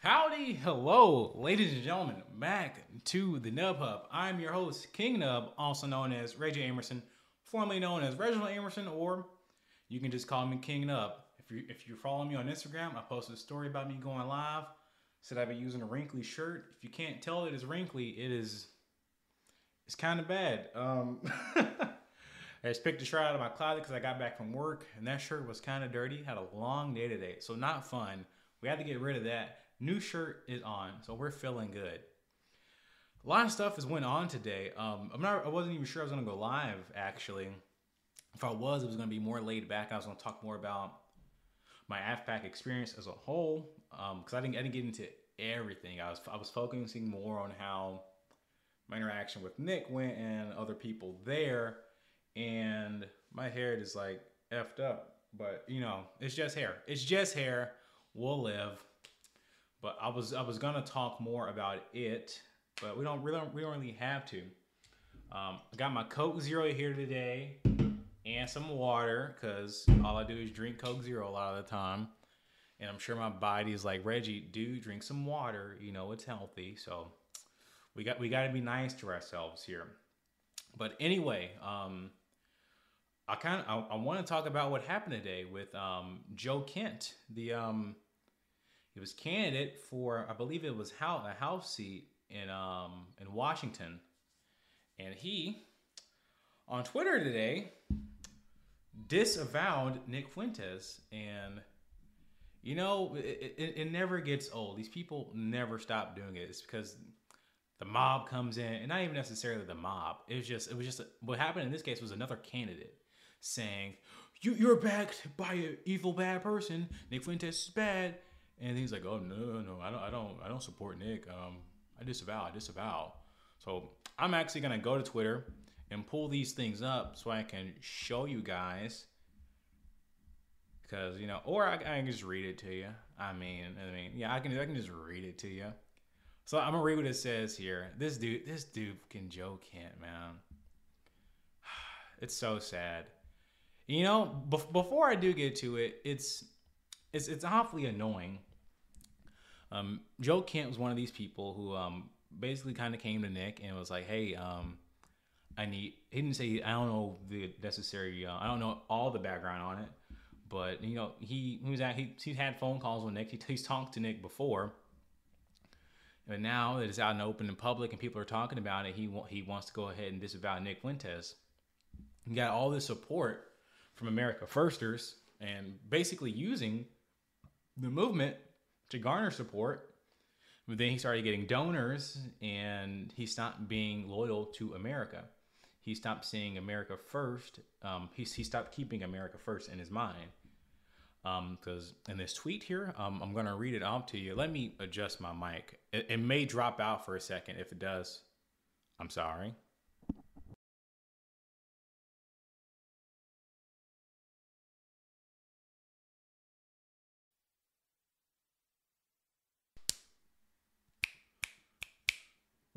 Howdy, hello, ladies and gentlemen, back to the Nub Hub. I'm your host, King Nub, also known as Reggie Amerson, formerly known as Reginald Amerson, or you can just call me King Nub. If you if you're following me on Instagram, I posted a story about me going live. Said I've been using a wrinkly shirt. If you can't tell it is wrinkly, it is it's kind of bad. Um, I just picked a shirt out of my closet because I got back from work, and that shirt was kind of dirty. Had a long day today, so not fun. We had to get rid of that. New shirt is on, so we're feeling good. A lot of stuff has went on today. Um, I'm not. I wasn't even sure I was gonna go live. Actually, if I was, it was gonna be more laid back. I was gonna talk more about my AFPAC experience as a whole, because um, I didn't. I didn't get into everything. I was. I was focusing more on how my interaction with Nick went and other people there, and my hair is like effed up. But you know, it's just hair. It's just hair. We'll live. But I was I was gonna talk more about it, but we don't don't we don't really have to. Um, I got my Coke Zero here today and some water because all I do is drink Coke Zero a lot of the time. And I'm sure my body is like Reggie, do drink some water. You know it's healthy. So we got we got to be nice to ourselves here. But anyway, um, I kind of I, I want to talk about what happened today with um, Joe Kent, the um, he was candidate for I believe it was how a House seat in um in Washington, and he on Twitter today disavowed Nick Fuentes and. You know, it, it, it never gets old. These people never stop doing it. It's because the mob comes in, and not even necessarily the mob. It was just, it was just what happened in this case was another candidate saying, "You, you're backed by an evil bad person. Nick Fuentes is bad." And he's like, "Oh no, no, I don't, I don't, I don't support Nick. Um, I disavow, I disavow." So I'm actually gonna go to Twitter and pull these things up so I can show you guys. Because you know, or I, I, can just read it to you. I mean, I mean, yeah, I can, I can just read it to you. So I'm gonna read what it says here. This dude, this dude can Joe Kent, man. It's so sad. You know, before I do get to it, it's it's it's awfully annoying um, Joe Kent was one of these people who um, basically kind of came to Nick and was like, "Hey, um, I need." He didn't say I don't know the necessary. Uh, I don't know all the background on it, but you know, he he was at he had phone calls with Nick. He, he's talked to Nick before, but now that it's out and open in public and people are talking about it, he he wants to go ahead and disavow Nick Fuentes. He got all this support from America Firsters and basically using the movement to garner support. But then he started getting donors and he stopped being loyal to America. He stopped seeing America first. Um, he, he stopped keeping America first in his mind. Because um, in this tweet here, um, I'm going to read it off to you. Let me adjust my mic. It, it may drop out for a second. If it does, I'm sorry.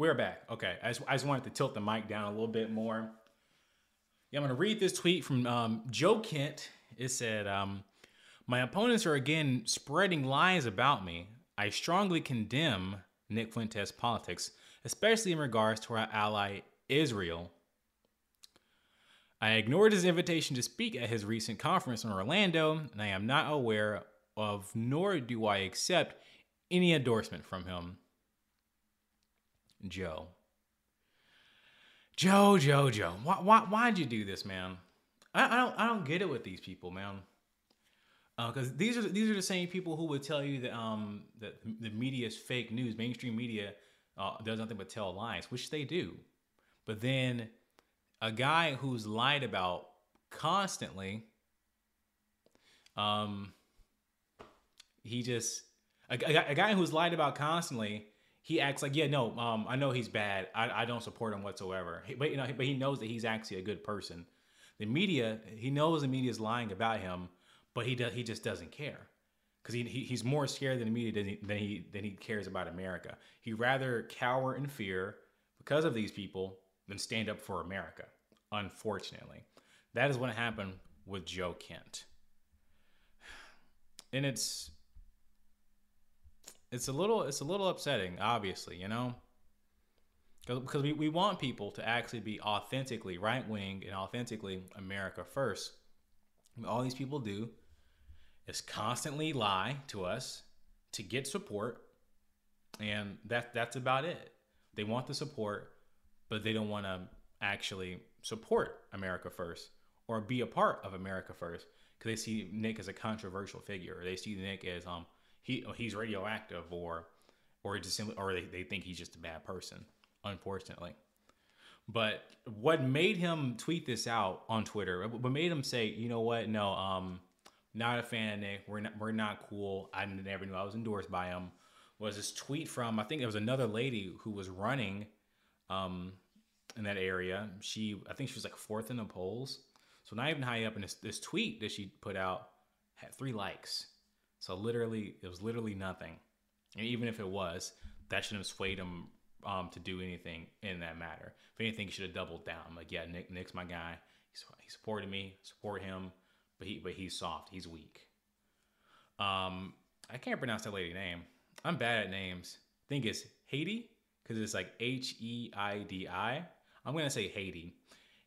We're back. Okay. I just, I just wanted to tilt the mic down a little bit more. Yeah, I'm going to read this tweet from um, Joe Kent. It said, um, My opponents are again spreading lies about me. I strongly condemn Nick Fuentes' politics, especially in regards to our ally Israel. I ignored his invitation to speak at his recent conference in Orlando, and I am not aware of, nor do I accept, any endorsement from him. Joe. Joe, Joe, Joe. Why, why, why'd you do this, man? I, I don't, I don't get it with these people, man. Because uh, these are these are the same people who would tell you that um that the media is fake news. Mainstream media uh, does nothing but tell lies, which they do. But then a guy who's lied about constantly, um, he just a, a, a guy who's lied about constantly he acts like, yeah, no, um, I know he's bad. I, I don't support him whatsoever. He, but you know, but he knows that he's actually a good person. The media, he knows the media is lying about him, but he does, he just doesn't care because he, he, he's more scared than the media than he, than he than he cares about America. He rather cower in fear because of these people than stand up for America. Unfortunately, that is what happened with Joe Kent, and it's it's a little it's a little upsetting, obviously, you know, because we, we want people to actually be authentically right wing and authentically America first. All these people do is constantly lie to us to get support, and that that's about it. They want the support, but they don't want to actually support America first or be a part of America first because they see Nick as a controversial figure, or they see Nick as um he he's radioactive, or or just simply, or they, they think he's just a bad person, unfortunately. But what made him tweet this out on Twitter? What made him say, you know what? No, um, not a fan of Nick. We're not we're not cool. I never knew I was endorsed by him. Was this tweet from I think it was another lady who was running, um, in that area. She I think she was like fourth in the polls so not even high up in this, this tweet that she put out had three likes. So literally, it was literally nothing. And even if it was, that shouldn't have swayed him um, to do anything in that matter. If anything, he should have doubled down. Like, yeah, Nick, Nick's my guy. He's, he supported me, support him, but he but he's soft. He's weak. Um, I can't pronounce that lady name. I'm bad at names. I think it's Haiti because it's like H E I D I. I'm gonna say Haiti.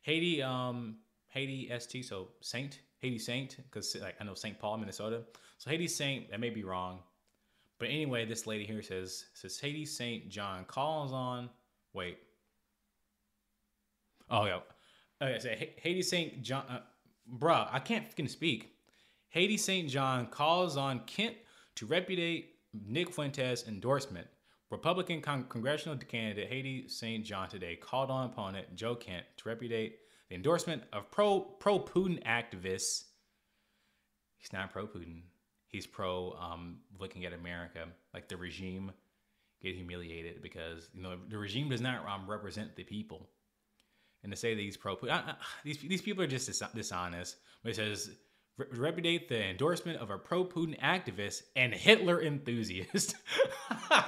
Haiti um Haiti St. So Saint Haiti Saint because like I know St. Paul, Minnesota. So Haiti Saint. That may be wrong, but anyway, this lady here says says Haiti Saint John calls on. Wait. Oh yeah. Okay, so Haiti Saint John. Uh, bruh, I can't fucking speak. Haiti St. John calls on Kent to repudiate Nick Fuentes' endorsement. Republican con- congressional candidate Haiti St. John today called on opponent Joe Kent to repudiate the endorsement of pro pro Putin activists. He's not pro Putin. He's pro um, looking at America like the regime get humiliated because you know the regime does not um, represent the people. And to say that he's pro Putin, these these people are just dis- dishonest. But it says repudiate the endorsement of a pro Putin activist and Hitler enthusiast.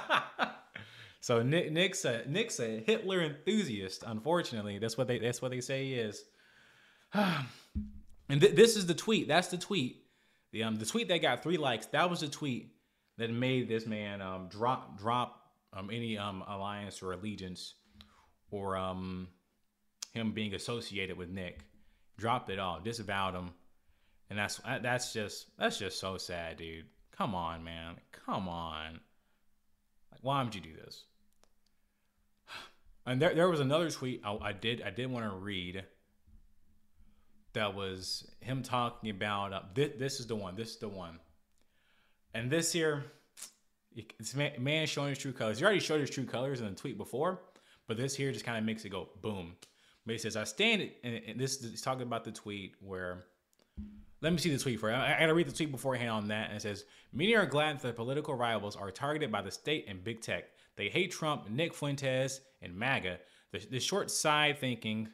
So Nick, Nick's a Nick's a Hitler enthusiast. Unfortunately, that's what they that's what they say he is. and th- this is the tweet. That's the tweet. The um the tweet that got three likes. That was the tweet that made this man um drop drop um any um alliance or allegiance or um him being associated with Nick. Dropped it all. Disavowed him. And that's that's just that's just so sad, dude. Come on, man. Come on. Like, why would you do this? And there, there was another tweet I, I did I did want to read. That was him talking about uh, this. This is the one. This is the one. And this here, it's man, showing his true colors. He already showed his true colors in the tweet before, but this here just kind of makes it go boom. But he says, "I stand," and this is talking about the tweet where let me see the tweet for you. I, gotta read the tweet beforehand on that. And it says, Many are glad that their political rivals are targeted by the state and big tech. They hate Trump, Nick Fuentes, and MAGA. The, the short side thinking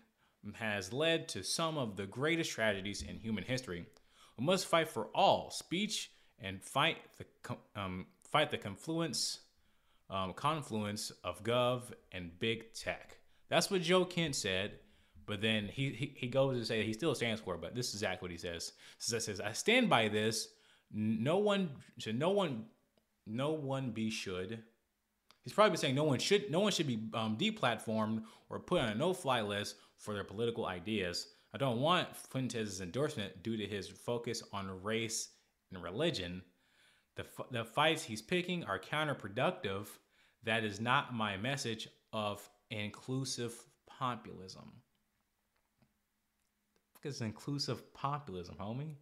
has led to some of the greatest tragedies in human history. We must fight for all speech and fight the um, fight the confluence um, confluence of gov and big tech. That's what Joe Kent said but then he, he, he goes to say he still stands for it, but this is exactly what he says. So says, I stand by this. No one should no one no one be should. He's probably saying no one should no one should be um, deplatformed or put on a no-fly list for their political ideas. I don't want Fuentes' endorsement due to his focus on race and religion. The, the fights he's picking are counterproductive. That is not my message of inclusive populism is inclusive populism, homie.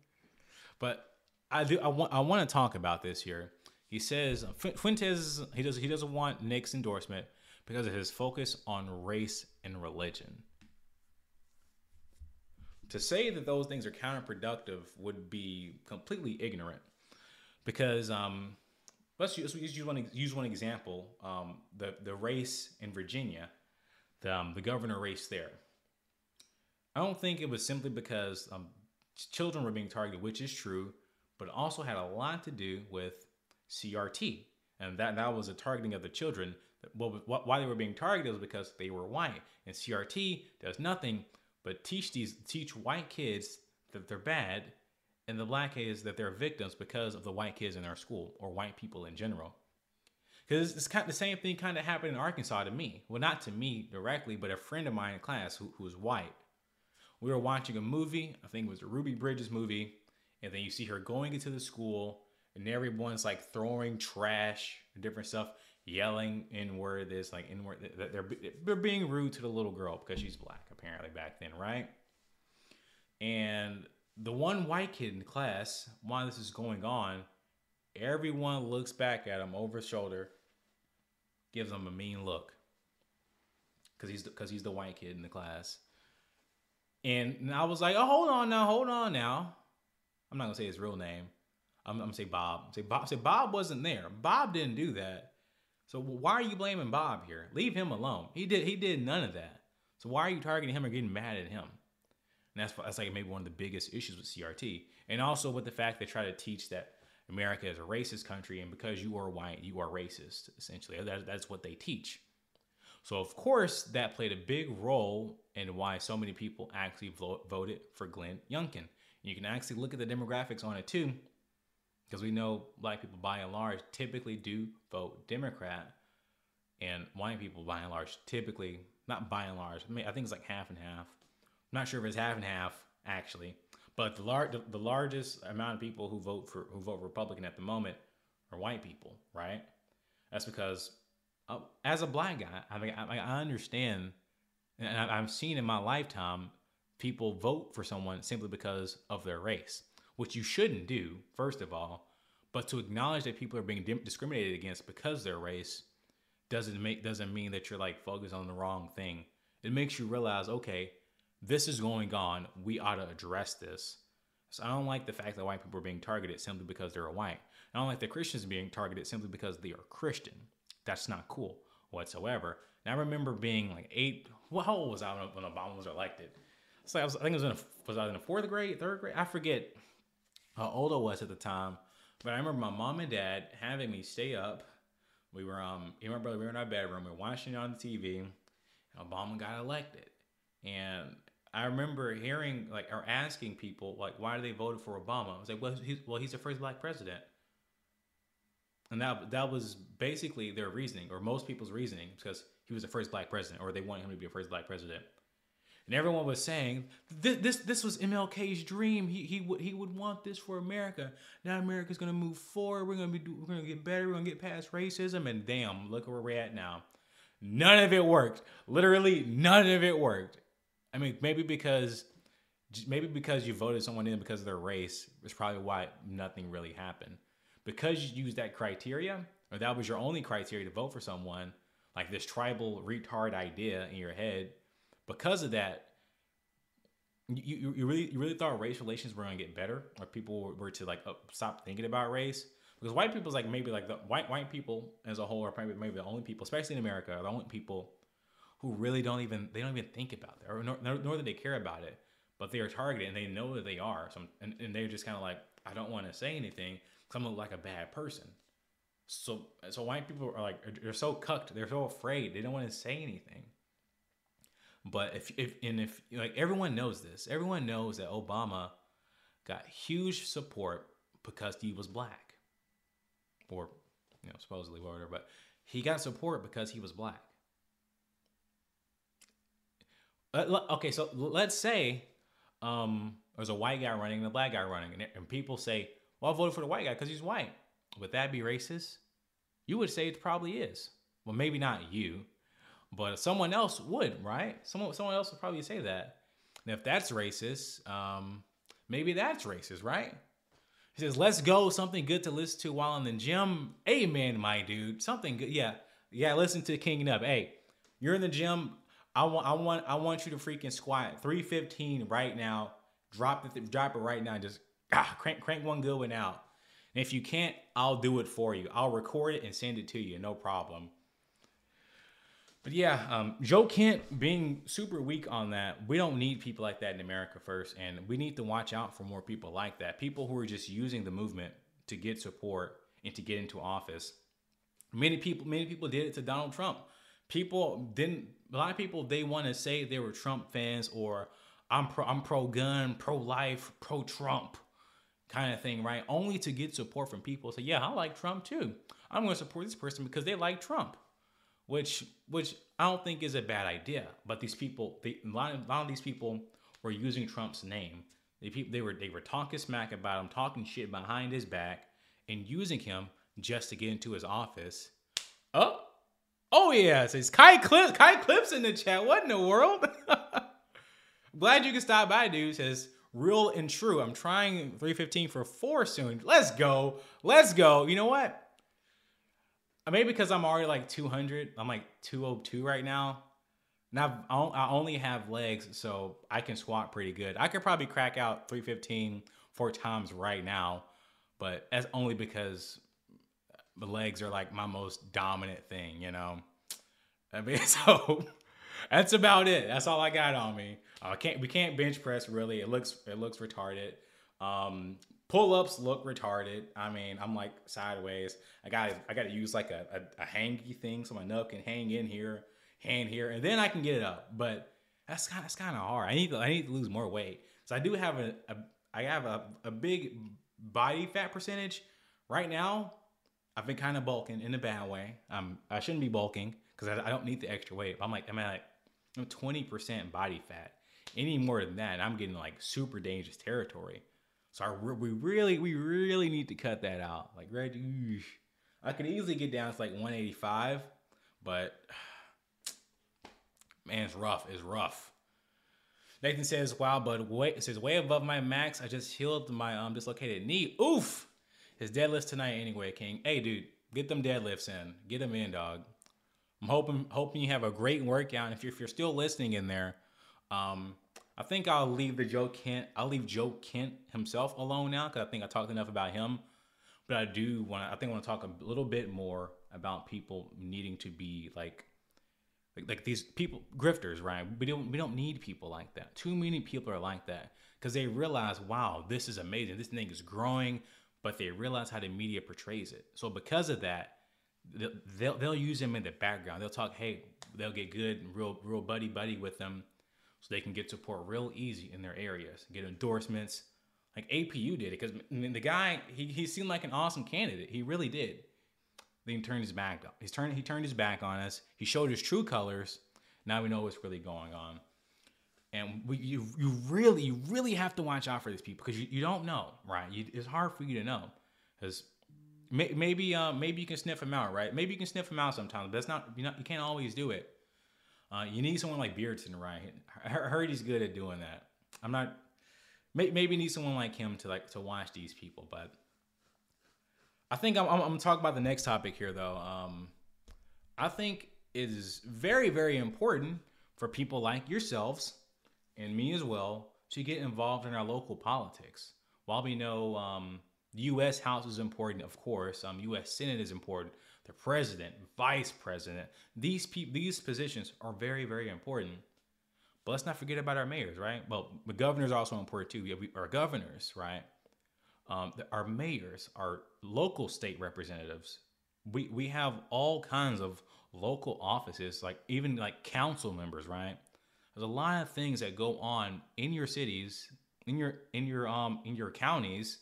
But I do I want I want to talk about this here. He says Fuentes he does he doesn't want Nick's endorsement because of his focus on race and religion. To say that those things are counterproductive would be completely ignorant, because um, let's use, let's use one use one example. Um, the the race in Virginia, the um, the governor race there. I don't think it was simply because um, children were being targeted, which is true, but it also had a lot to do with CRT. And that, that was a targeting of the children. Well, why they were being targeted was because they were white. And CRT does nothing but teach these teach white kids that they're bad, and the black kids that they're victims because of the white kids in our school or white people in general. Because it's kind of the same thing kind of happened in Arkansas to me. Well, not to me directly, but a friend of mine in class who, who was white. We were watching a movie. I think it was a Ruby Bridges movie. And then you see her going into the school, and everyone's like throwing trash and different stuff, yelling in word this, like in word that they're they're being rude to the little girl because she's black apparently back then, right? And the one white kid in the class, while this is going on, everyone looks back at him over his shoulder, gives him a mean look, because he's because he's the white kid in the class. And I was like, oh, hold on now, hold on now. I'm not gonna say his real name. I'm, I'm gonna say Bob. Say Bob. Say Bob wasn't there. Bob didn't do that. So why are you blaming Bob here? Leave him alone. He did. He did none of that. So why are you targeting him or getting mad at him? And that's that's like maybe one of the biggest issues with CRT, and also with the fact they try to teach that America is a racist country, and because you are white, you are racist. Essentially, that, that's what they teach. So of course that played a big role in why so many people actually vote, voted for Glenn Youngkin. You can actually look at the demographics on it too, because we know black people by and large typically do vote Democrat, and white people by and large typically not by and large. I, mean, I think it's like half and half. I'm not sure if it's half and half actually, but the large the, the largest amount of people who vote for who vote Republican at the moment are white people, right? That's because uh, as a black guy, I mean, I, I understand, and I've seen in my lifetime people vote for someone simply because of their race, which you shouldn't do, first of all. But to acknowledge that people are being discriminated against because their race doesn't make doesn't mean that you're like focused on the wrong thing. It makes you realize, okay, this is going on. We ought to address this. So I don't like the fact that white people are being targeted simply because they're white. I don't like the Christians being targeted simply because they are Christian. That's not cool whatsoever. I remember being like eight. Well, how old was I when Obama was elected? So I, was, I think it was in a, was I in the fourth grade, third grade? I forget how old I was at the time. But I remember my mom and dad having me stay up. We were um, me and my brother, we were in our bedroom, we were watching it on the TV, Obama got elected. And I remember hearing like or asking people like, why do they vote for Obama? I was like, well, he's well, he's the first black president. And that that was basically their reasoning, or most people's reasoning, because he was the first black president, or they wanted him to be the first black president and everyone was saying this this, this was MLK's dream. He he would he would want this for America. Now America's gonna move forward. We're gonna be we're gonna get better. We're gonna get past racism. And damn, look where we're at now. None of it worked. Literally, none of it worked. I mean, maybe because maybe because you voted someone in because of their race is probably why nothing really happened. Because you used that criteria, or that was your only criteria to vote for someone, like this tribal retard idea in your head because of that, you, you really you really thought race relations were gonna get better, or people were to like stop thinking about race? Because white people's like maybe like the white white people as a whole are probably maybe the only people, especially in America, are the only people who really don't even they don't even think about that, or nor, nor that they care about it, but they are targeted and they know that they are. So and, and they're just kind of like I don't want to say anything because I'm like a bad person. So so white people are like they're so cucked, they're so afraid, they don't want to say anything. But if if and if like everyone knows this, everyone knows that Obama got huge support because he was black, or you know supposedly whatever. But he got support because he was black. Okay, so let's say um, there's a white guy running and a black guy running, and, and people say, "Well, I voted for the white guy because he's white." Would that be racist? You would say it probably is. Well, maybe not you, but someone else would, right? Someone someone else would probably say that. And if that's racist, um, maybe that's racist, right? He says, "Let's go." Something good to listen to while in the gym. Amen, my dude. Something good. Yeah, yeah. Listen to King Nub. Hey, you're in the gym. I want, I want, I want you to freaking squat 315 right now. Drop it, drop it right now. Just ah, crank, crank one good one out. And if you can't, I'll do it for you. I'll record it and send it to you. No problem. But yeah, um, Joe Kent being super weak on that, we don't need people like that in America first. And we need to watch out for more people like that. People who are just using the movement to get support and to get into office. Many people, many people did it to Donald Trump. People didn't, a lot of people, they want to say they were Trump fans or I'm pro, I'm pro gun, pro life, pro Trump kind of thing, right? Only to get support from people. Say, yeah, I like Trump too. I'm going to support this person because they like Trump, which which I don't think is a bad idea. But these people, they, a, lot of, a lot of these people were using Trump's name. They, people, they were they were talking smack about him, talking shit behind his back, and using him just to get into his office. Oh, oh yeah, says Kai Clips. Kai Clips in the chat. What in the world? Glad you can stop by, dude. Says real and true. I'm trying 315 for four soon. Let's go. Let's go. You know what? Maybe because I'm already like 200. I'm like 202 right now. Now I only have legs, so I can squat pretty good. I could probably crack out 315 four times right now, but that's only because the legs are like my most dominant thing, you know. I mean, so that's about it. That's all I got on me. I uh, can't we can't bench press really. It looks it looks retarded. Um, pull ups look retarded. I mean, I'm like sideways. I got I got to use like a, a, a hangy thing so my nub can hang in here, hand here, and then I can get it up. But that's kind that's kind of hard. I need to I need to lose more weight. So I do have a, a I have a, a big body fat percentage right now. I've been kind of bulking in a bad way. Um, I shouldn't be bulking because I, I, don't need the extra weight. But I'm like I'm at like I'm 20% body fat. Any more than that, I'm getting like super dangerous territory. So we really, we really need to cut that out. Like, right, I could easily get down to like 185, but man, it's rough. It's rough. Nathan says, "Wow, but it says way above my max. I just healed my um dislocated knee. Oof. His deadlifts tonight anyway, King. Hey, dude, get them deadlifts in. Get them in, dog. I'm hoping hoping you have a great workout. If you're if you're still listening in there, um, I think I'll leave the Joe Kent. I'll leave Joe Kent himself alone now because I think I talked enough about him. But I do want. I think I want to talk a little bit more about people needing to be like, like, like these people grifters, right? We don't we don't need people like that. Too many people are like that because they realize, wow, this is amazing. This thing is growing, but they realize how the media portrays it. So because of that, they'll they'll use them in the background. They'll talk, hey, they'll get good, and real real buddy buddy with them so they can get support real easy in their areas, get endorsements. Like APU did it because I mean, the guy he, he seemed like an awesome candidate. He really did. Then he turned his back. He's turned he turned his back on us. He showed his true colors. Now we know what's really going on. And we, you you really you really have to watch out for these people because you, you don't know right. You, it's hard for you to know because may, maybe uh, maybe you can sniff them out right. Maybe you can sniff them out sometimes, but that's not you know you can't always do it. Uh, you need someone like Beardson, right? I heard he's good at doing that. I'm not. Maybe need someone like him to like to watch these people, but I think I'm, I'm, I'm about the next topic here, though. Um, I think it is very, very important for people like yourselves and me as well to get involved in our local politics. While we know um, the U.S. House is important, of course, um, U.S. Senate is important the president, vice president. These people, these positions are very, very important. But let's not forget about our mayors, right? Well, the governors are also important too. Yeah, we, our governors, right? Um, our mayors, our local state representatives. We we have all kinds of local offices, like even like council members, right? There's a lot of things that go on in your cities, in your in your um in your counties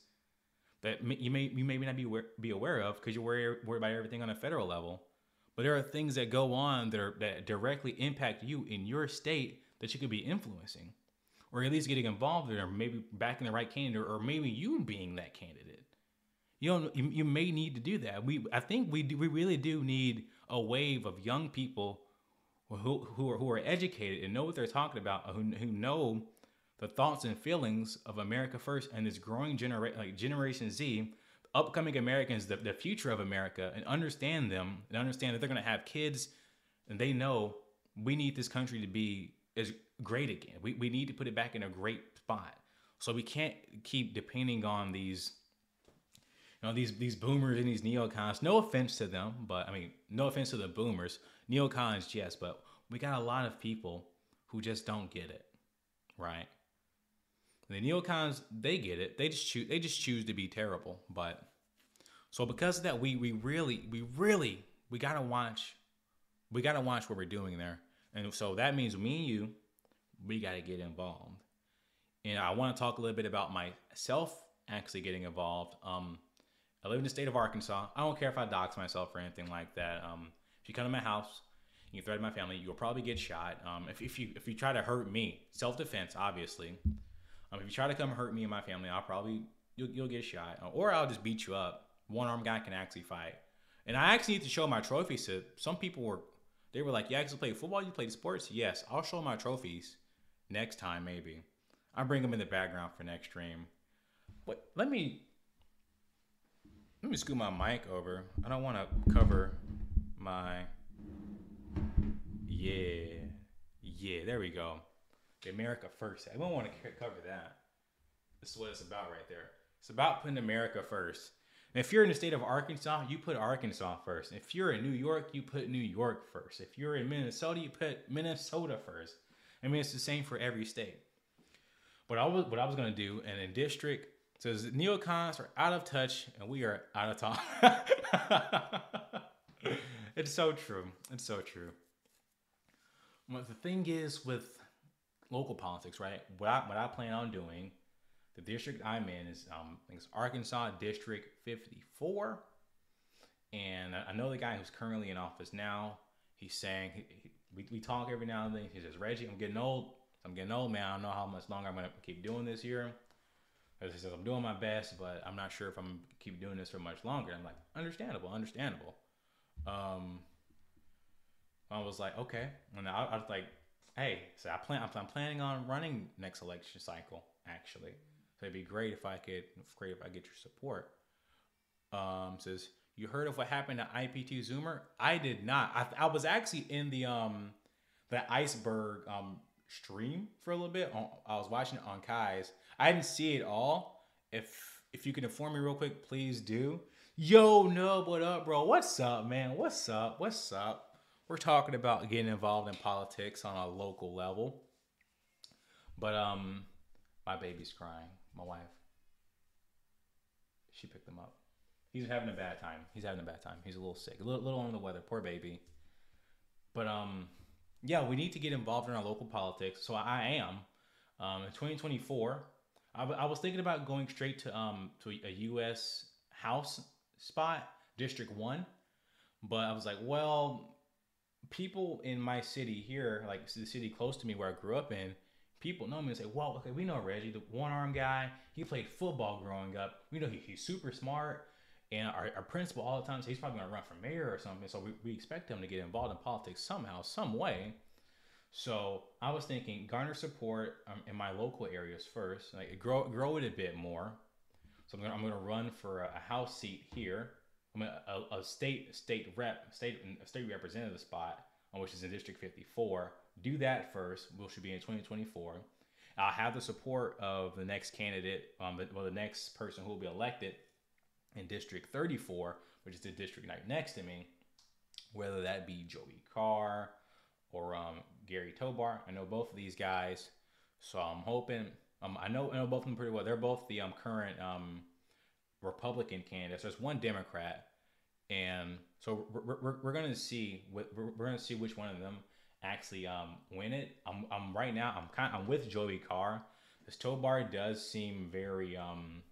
that you may you may not be aware, be aware of because you're worried, worried about everything on a federal level. But there are things that go on that are that directly impact you in your state that you could be influencing, or at least getting involved in, or maybe backing the right candidate, or maybe you being that candidate. You know, you, you may need to do that. We I think we do, we really do need a wave of young people who who are who are educated and know what they're talking about, who who know the thoughts and feelings of America first and this growing generation, like Generation Z, upcoming Americans, the, the future of America, and understand them and understand that they're going to have kids and they know we need this country to be as great again. We, we need to put it back in a great spot. So we can't keep depending on these, you know, these these boomers and these neocons. No offense to them, but I mean, no offense to the boomers. Neocons, yes, but we got a lot of people who just don't get it, right? And the neocons, they get it. They just choose they just choose to be terrible. But so because of that, we we really, we really, we gotta watch, we gotta watch what we're doing there. And so that means me and you, we gotta get involved. And I want to talk a little bit about myself actually getting involved. Um, I live in the state of Arkansas. I don't care if I dox myself or anything like that. Um, if you come to my house, and you threaten my family, you'll probably get shot. Um, if, if you if you try to hurt me, self defense, obviously. Um, if you try to come hurt me and my family, I'll probably you'll, you'll get shot, or I'll just beat you up. One armed guy can actually fight, and I actually need to show my trophies to some people. Were they were like, "You actually play football? You played sports?" Yes, I'll show my trophies next time, maybe. I'll bring them in the background for next stream. What? Let me let me scoot my mic over. I don't want to cover my. Yeah, yeah. There we go. America first. I don't want to cover that. This is what it's about right there. It's about putting America first. And if you're in the state of Arkansas, you put Arkansas first. If you're in New York, you put New York first. If you're in Minnesota, you put Minnesota first. I mean, it's the same for every state. What I was what I was gonna do, and in district says neocons are out of touch and we are out of time. it's so true. It's so true. But the thing is with local politics, right? What I what I plan on doing, the district I'm in is um it's Arkansas District 54. And I know the guy who's currently in office now. He's saying he, he, we, we talk every now and then. He says, Reggie, I'm getting old. I'm getting old, man. I don't know how much longer I'm gonna keep doing this here. He says, I'm doing my best, but I'm not sure if I'm gonna keep doing this for much longer. I'm like, understandable, understandable. Um, I was like, okay, and I, I was like, hey, so I plan, I'm, I'm, planning on running next election cycle actually. So it'd be great if I could, great if I get your support. Um, says you heard of what happened to IPT Zoomer? I did not. I, I was actually in the um the iceberg um stream for a little bit. I was watching it on Kai's. I didn't see it all. If if you can inform me real quick, please do. Yo, Nub, what up, bro? What's up, man? What's up? What's up? We're talking about getting involved in politics on a local level. But um, my baby's crying. My wife. She picked him up. He's having a bad time. He's having a bad time. He's a little sick, a little, little under the weather. Poor baby. But um, yeah, we need to get involved in our local politics. So I am. Um, in 2024, I, w- I was thinking about going straight to um to a U.S. House spot, District One, but I was like, well, people in my city here, like the city close to me where I grew up in, people know me and say, well, okay, we know Reggie, the one arm guy. He played football growing up. We know he, he's super smart. And our, our principal all the time says he's probably going to run for mayor or something. So we, we expect him to get involved in politics somehow, some way. So I was thinking garner support um, in my local areas first, like grow grow it a bit more. So I'm gonna I'm gonna run for a, a house seat here. I'm a, a state state rep state a state representative spot, which is in District 54. Do that first, which should be in 2024. I'll have the support of the next candidate, um, well, the next person who will be elected in District 34, which is the district next to me, whether that be Joey Carr or um, Gary Tobar. I know both of these guys, so I'm hoping. Um, I know I know both of them pretty well. They're both the um, current um, Republican candidates. There's one Democrat, and so we're, we're, we're gonna see we're, we're gonna see which one of them actually um, win it. I'm, I'm right now I'm kind I'm with Joey Carr. This Tobar does seem very um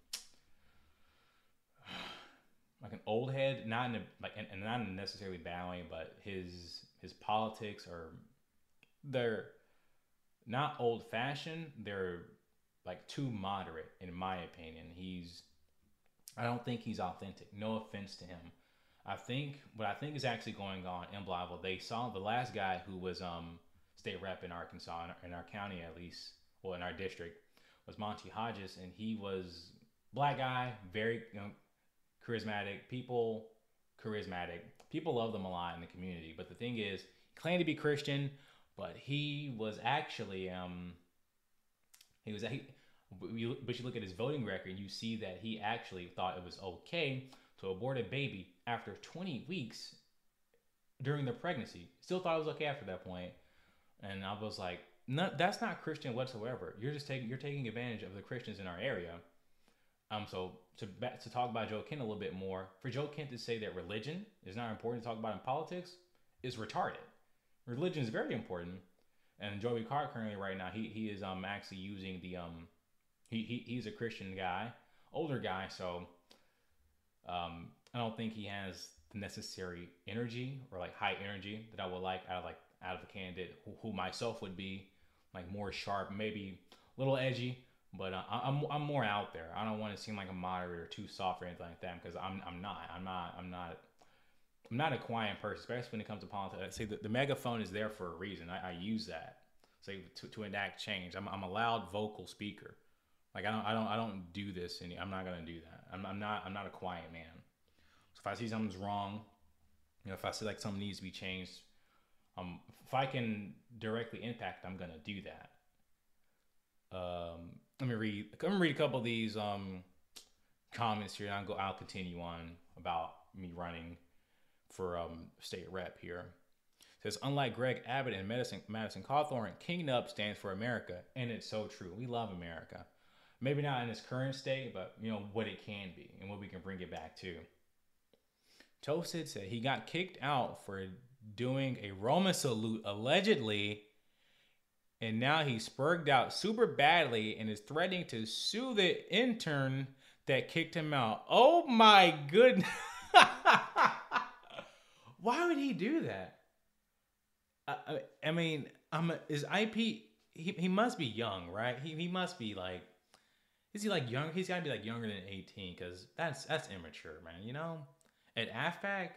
like an old head, not in a like and, not necessarily bowing, but his his politics are they're not old fashioned. They're like too moderate, in my opinion. He's I don't think he's authentic. No offense to him. I think what I think is actually going on in Blytheville. They saw the last guy who was um state rep in Arkansas in our county at least, well in our district, was Monty Hodges, and he was black guy, very you know, charismatic. People charismatic. People love them a lot in the community. But the thing is, he claimed to be Christian, but he was actually um he was he, but you, you look at his voting record, you see that he actually thought it was okay to abort a baby after 20 weeks during the pregnancy. Still thought it was okay after that point. point, and I was like, no, that's not Christian whatsoever. You're just taking you're taking advantage of the Christians in our area. Um, so to to talk about Joe Kent a little bit more, for Joe Kent to say that religion is not important to talk about in politics is retarded. Religion is very important, and Joey Carr currently right now he he is um actually using the um he, he he's a Christian guy older guy, so um, I don't think he has the necessary energy or like high energy that I would like out of like out of a candidate who, who myself would be like more sharp, maybe a little edgy, but uh, I'm I'm more out there. I don't want to seem like a moderate or too soft or anything like that because I'm I'm not I'm not I'm not I'm not a quiet person, especially when it comes to politics. Say the, the megaphone is there for a reason. I, I use that say to, to enact change. I'm, I'm a loud vocal speaker. Like I don't I don't I don't do this and I'm not gonna do that. I'm, I'm not I'm not a quiet man. So if I see something's wrong, you know, if I see like something needs to be changed, um, if I can directly impact, I'm gonna do that. Um, let me read. Let me read a couple of these um comments here, and I'll go. I'll continue on about me running for um state rep here. It says unlike Greg Abbott and Madison Madison Cawthorn, King Nub stands for America, and it's so true. We love America. Maybe not in its current state, but you know what it can be and what we can bring it back to. Toasted said he got kicked out for doing a Roman salute allegedly, and now he's spurged out super badly and is threatening to sue the intern that kicked him out. Oh my goodness. Why would he do that? I, I mean, I'm is IP he, he must be young, right? He, he must be like is he like young? He's got to be like younger than 18 cuz that's that's immature, man, you know? At AFPAC,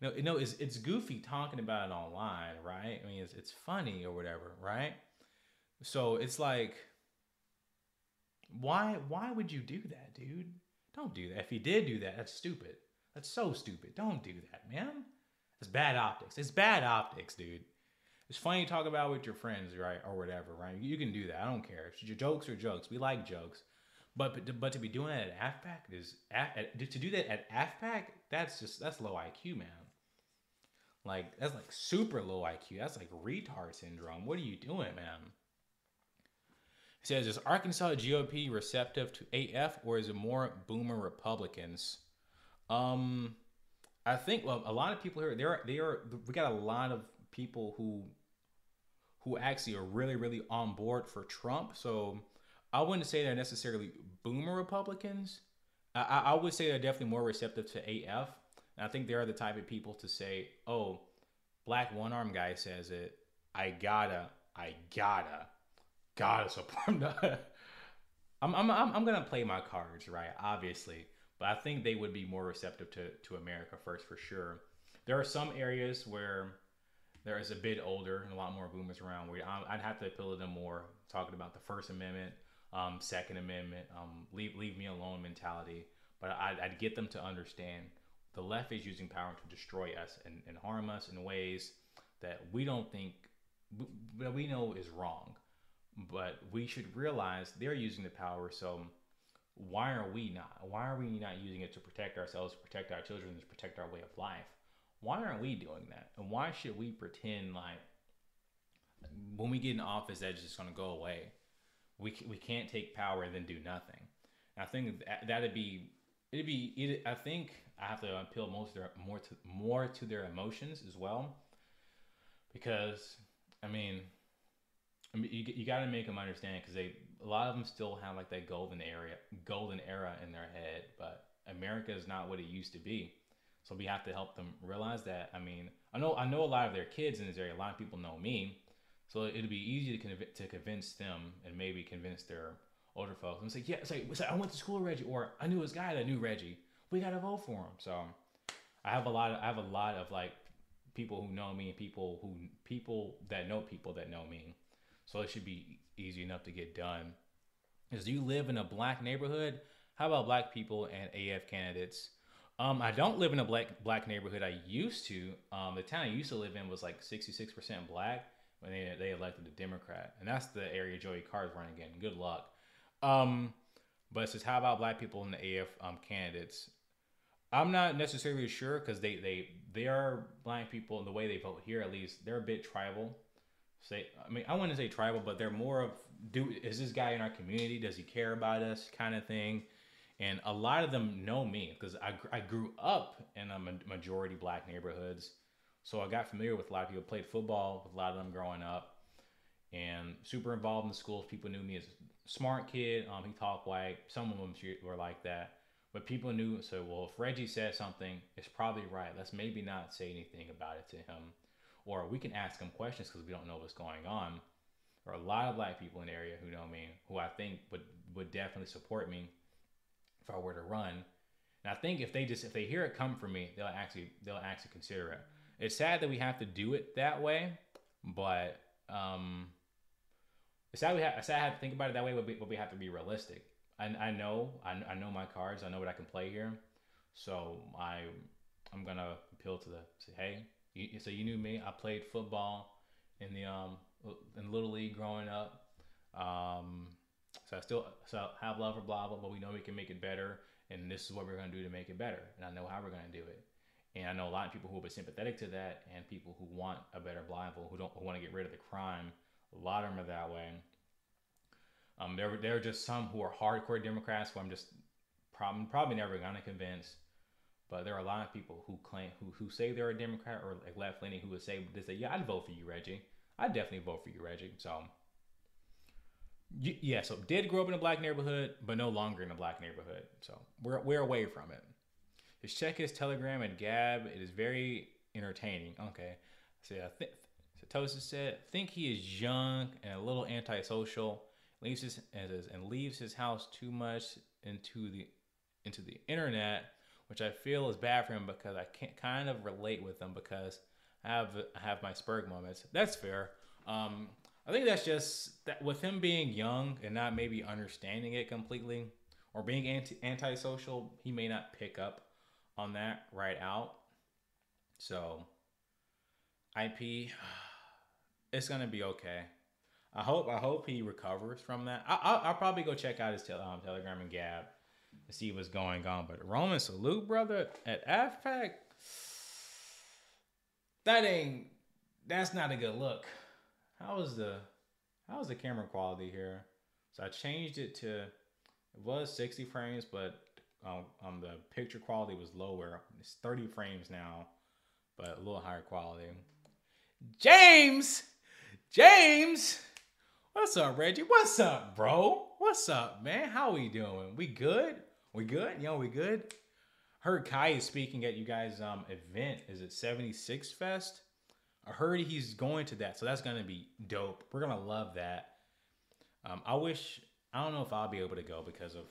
you know, you know it's it's goofy talking about it online, right? I mean, it's it's funny or whatever, right? So, it's like why why would you do that, dude? Don't do that. If he did do that, that's stupid. That's so stupid. Don't do that, man. It's bad optics. It's bad optics, dude. It's funny to talk about with your friends, right, or whatever, right? You can do that. I don't care. It's your jokes are jokes. We like jokes, but but, but to be doing that at AFPAC is at, to do that at AFPAC. That's just that's low IQ, man. Like that's like super low IQ. That's like retard syndrome. What are you doing, man? It says, is Arkansas GOP receptive to AF or is it more boomer Republicans? Um, I think well, a lot of people here, there, they are. We got a lot of people who who actually are really, really on board for Trump. So I wouldn't say they're necessarily boomer Republicans. I, I would say they're definitely more receptive to AF. And I think they're the type of people to say, oh, black one arm guy says it. I gotta, I gotta, gotta support them. I'm, I'm, I'm, I'm gonna play my cards, right? Obviously. But I think they would be more receptive to, to America first for sure. There are some areas where there is a bit older and a lot more boomers around. Where I'd have to appeal to them more, talking about the First Amendment, um, Second Amendment, um, leave leave me alone mentality. But I'd, I'd, get them to understand the left is using power to destroy us and, and harm us in ways that we don't think that we know is wrong. But we should realize they're using the power. So why are we not? Why are we not using it to protect ourselves, protect our children, to protect our way of life? why aren't we doing that? And why should we pretend like when we get in office that's just going to go away? We, we can't take power and then do nothing. And I think that, that'd be it'd be it, I think I have to appeal most their more to more to their emotions as well, because I mean, I mean you you got to make them understand because they a lot of them still have like that golden area golden era in their head, but America is not what it used to be. So we have to help them realize that. I mean, I know I know a lot of their kids in this area. A lot of people know me, so it'd be easy to conv- to convince them and maybe convince their older folks and say, yeah, say, I went to school with Reggie, or I knew this guy that knew Reggie. We gotta vote for him. So I have a lot of I have a lot of like people who know me and people who people that know people that know me. So it should be easy enough to get done. Because you live in a black neighborhood, how about black people and AF candidates? Um, I don't live in a black black neighborhood. I used to. Um, the town I used to live in was like 66% black when they, they elected a Democrat, and that's the area Joey Carr's running again. Good luck. Um, but it says, how about black people in the AF um, candidates? I'm not necessarily sure because they they they are black people in the way they vote here. At least they're a bit tribal. Say, I mean, I wouldn't say tribal, but they're more of do is this guy in our community? Does he care about us? Kind of thing and a lot of them know me because I, I grew up in a majority black neighborhoods so i got familiar with a lot of people played football with a lot of them growing up and super involved in the schools people knew me as a smart kid. Um, he talked white. Some of them were like that. But people knew, so well, if Reggie said something, it's probably right. Let's maybe not say anything about it to him. Or we can ask him questions because we don't know what's going on. There are a lot of black people in the area who know me, who I think would, would definitely support me if I were to run. And I think if they just if they hear it come from me, they'll actually they'll actually consider it. It's sad that we have to do it that way, but um, it's sad we have, it's sad I have to think about it that way, but we, but we have to be realistic. I, I know I, I know my cards. I know what I can play here. So I I'm gonna appeal to the say, hey, you, so you knew me. I played football in the um in little league growing up. Um, so I still so I have love for blah blah, but we know we can make it better, and this is what we're gonna do to make it better, and I know how we're gonna do it. And I know a lot of people who will be sympathetic to that, and people who want a better Blytheville, who don't who want to get rid of the crime. A lot of them are that way. Um, there, there are just some who are hardcore Democrats who I'm just probably, probably never gonna convince. But there are a lot of people who claim who, who say they're a Democrat or like left leaning who would say they say, yeah, I'd vote for you, Reggie. I'd definitely vote for you, Reggie. So yeah, so did grow up in a black neighborhood, but no longer in a black neighborhood. So we're we're away from it. Just check his Telegram and Gab. It is very entertaining. Okay, so I think Satoshi said, think he is young and a little antisocial leaves his and leaves his house too much into the into the internet, which I feel is bad for him because I can't kind of relate with him because I have I have my Spurg moments. That's fair. Um, I think that's just that with him being young and not maybe understanding it completely or being anti antisocial, he may not pick up on that right out. So IP, it's gonna be okay. I hope I hope he recovers from that. I, will probably go check out his um, Telegram and Gab to see what's going on. But Roman salute, brother, at AFPAC, that ain't that's not a good look. How was the how was the camera quality here? So I changed it to it was 60 frames, but um, um the picture quality was lower. It's 30 frames now, but a little higher quality. James, James. What's up, Reggie? What's up, bro? What's up, man? How are we doing? We good? We good? Yo, we good? Heard Kai is speaking at you guys' um event. Is it 76 Fest? I heard he's going to that, so that's gonna be dope. We're gonna love that. Um, I wish I don't know if I'll be able to go because of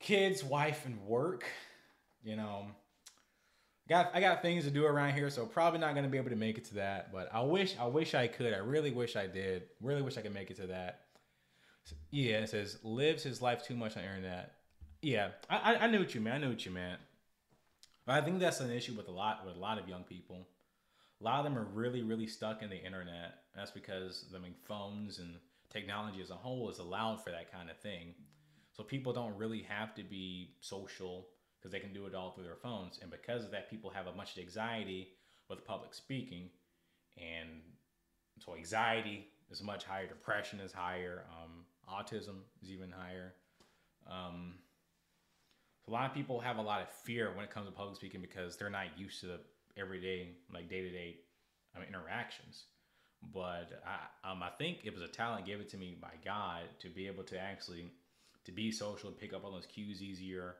kids, wife, and work. You know, got I got things to do around here, so probably not gonna be able to make it to that. But I wish I wish I could. I really wish I did. Really wish I could make it to that. So, yeah, it says lives his life too much on internet. Yeah, I, I I knew what you meant. I knew what you meant. But I think that's an issue with a lot with a lot of young people. A lot of them are really really stuck in the internet. That's because I mean phones and technology as a whole is allowed for that kind of thing. So people don't really have to be social because they can do it all through their phones. And because of that, people have a much anxiety with public speaking. And so anxiety is much higher, depression is higher, um, autism is even higher. Um, so a lot of people have a lot of fear when it comes to public speaking because they're not used to the everyday, like day to day interactions. But I, um, I think it was a talent given to me by God to be able to actually to be social and pick up on those cues easier